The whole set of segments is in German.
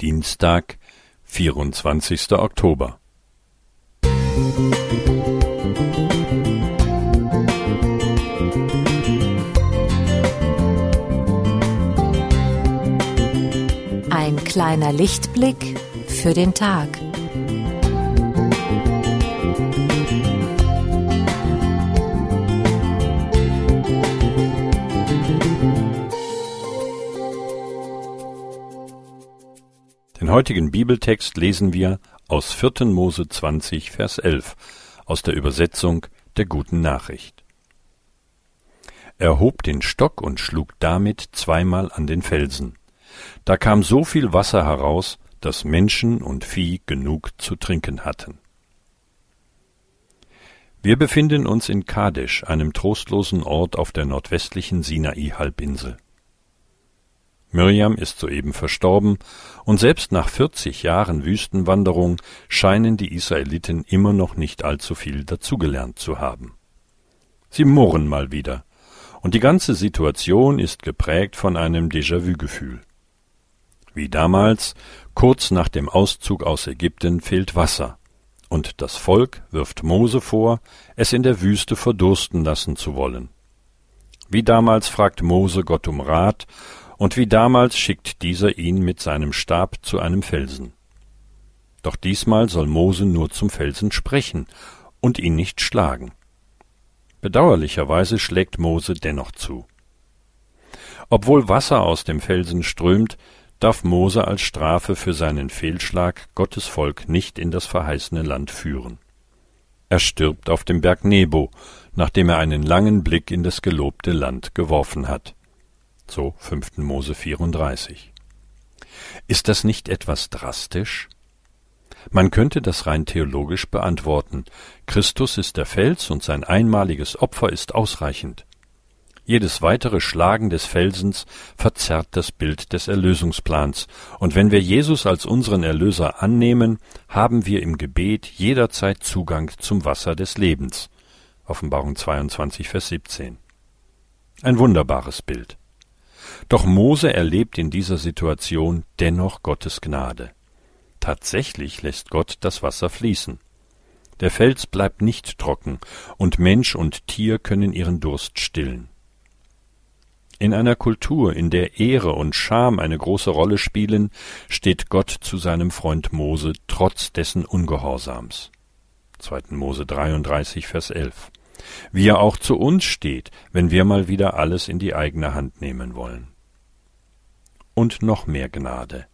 Dienstag, vierundzwanzigster Oktober. Ein kleiner Lichtblick für den Tag. Den heutigen Bibeltext lesen wir aus 4. Mose 20, Vers 11 aus der Übersetzung der guten Nachricht. Er hob den Stock und schlug damit zweimal an den Felsen. Da kam so viel Wasser heraus, dass Menschen und Vieh genug zu trinken hatten. Wir befinden uns in Kadesh, einem trostlosen Ort auf der nordwestlichen Sinai-Halbinsel. Mirjam ist soeben verstorben, und selbst nach vierzig Jahren Wüstenwanderung scheinen die Israeliten immer noch nicht allzu viel dazugelernt zu haben. Sie murren mal wieder, und die ganze Situation ist geprägt von einem Déjà-vu-Gefühl. Wie damals, kurz nach dem Auszug aus Ägypten fehlt Wasser, und das Volk wirft Mose vor, es in der Wüste verdursten lassen zu wollen. Wie damals fragt Mose Gott um Rat, und wie damals schickt dieser ihn mit seinem Stab zu einem Felsen. Doch diesmal soll Mose nur zum Felsen sprechen und ihn nicht schlagen. Bedauerlicherweise schlägt Mose dennoch zu. Obwohl Wasser aus dem Felsen strömt, darf Mose als Strafe für seinen Fehlschlag Gottes Volk nicht in das verheißene Land führen. Er stirbt auf dem Berg Nebo, nachdem er einen langen Blick in das gelobte Land geworfen hat so 5. Mose 34. Ist das nicht etwas drastisch? Man könnte das rein theologisch beantworten. Christus ist der Fels und sein einmaliges Opfer ist ausreichend. Jedes weitere Schlagen des Felsens verzerrt das Bild des Erlösungsplans, und wenn wir Jesus als unseren Erlöser annehmen, haben wir im Gebet jederzeit Zugang zum Wasser des Lebens. Offenbarung 22, Vers 17. Ein wunderbares Bild. Doch Mose erlebt in dieser Situation dennoch Gottes Gnade. Tatsächlich lässt Gott das Wasser fließen. Der Fels bleibt nicht trocken, und Mensch und Tier können ihren Durst stillen. In einer Kultur, in der Ehre und Scham eine große Rolle spielen, steht Gott zu seinem Freund Mose trotz dessen Ungehorsams. 2. Mose 33, Vers 11 wie er auch zu uns steht, wenn wir mal wieder alles in die eigene Hand nehmen wollen. Und noch mehr Gnade.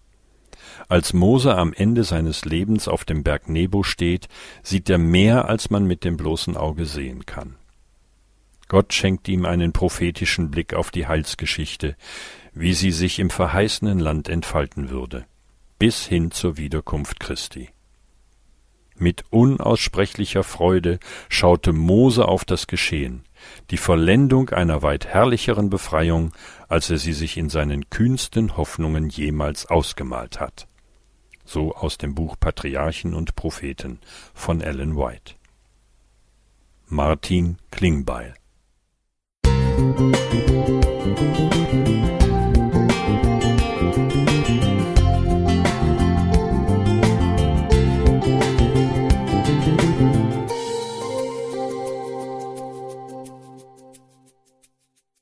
Als Mose am Ende seines Lebens auf dem Berg Nebo steht, sieht er mehr, als man mit dem bloßen Auge sehen kann. Gott schenkt ihm einen prophetischen Blick auf die Heilsgeschichte, wie sie sich im verheißenen Land entfalten würde, bis hin zur Wiederkunft Christi. Mit unaussprechlicher Freude schaute Mose auf das Geschehen, die Vollendung einer weit herrlicheren Befreiung, als er sie sich in seinen kühnsten Hoffnungen jemals ausgemalt hat. So aus dem Buch Patriarchen und Propheten von Ellen White. Martin Klingbeil Musik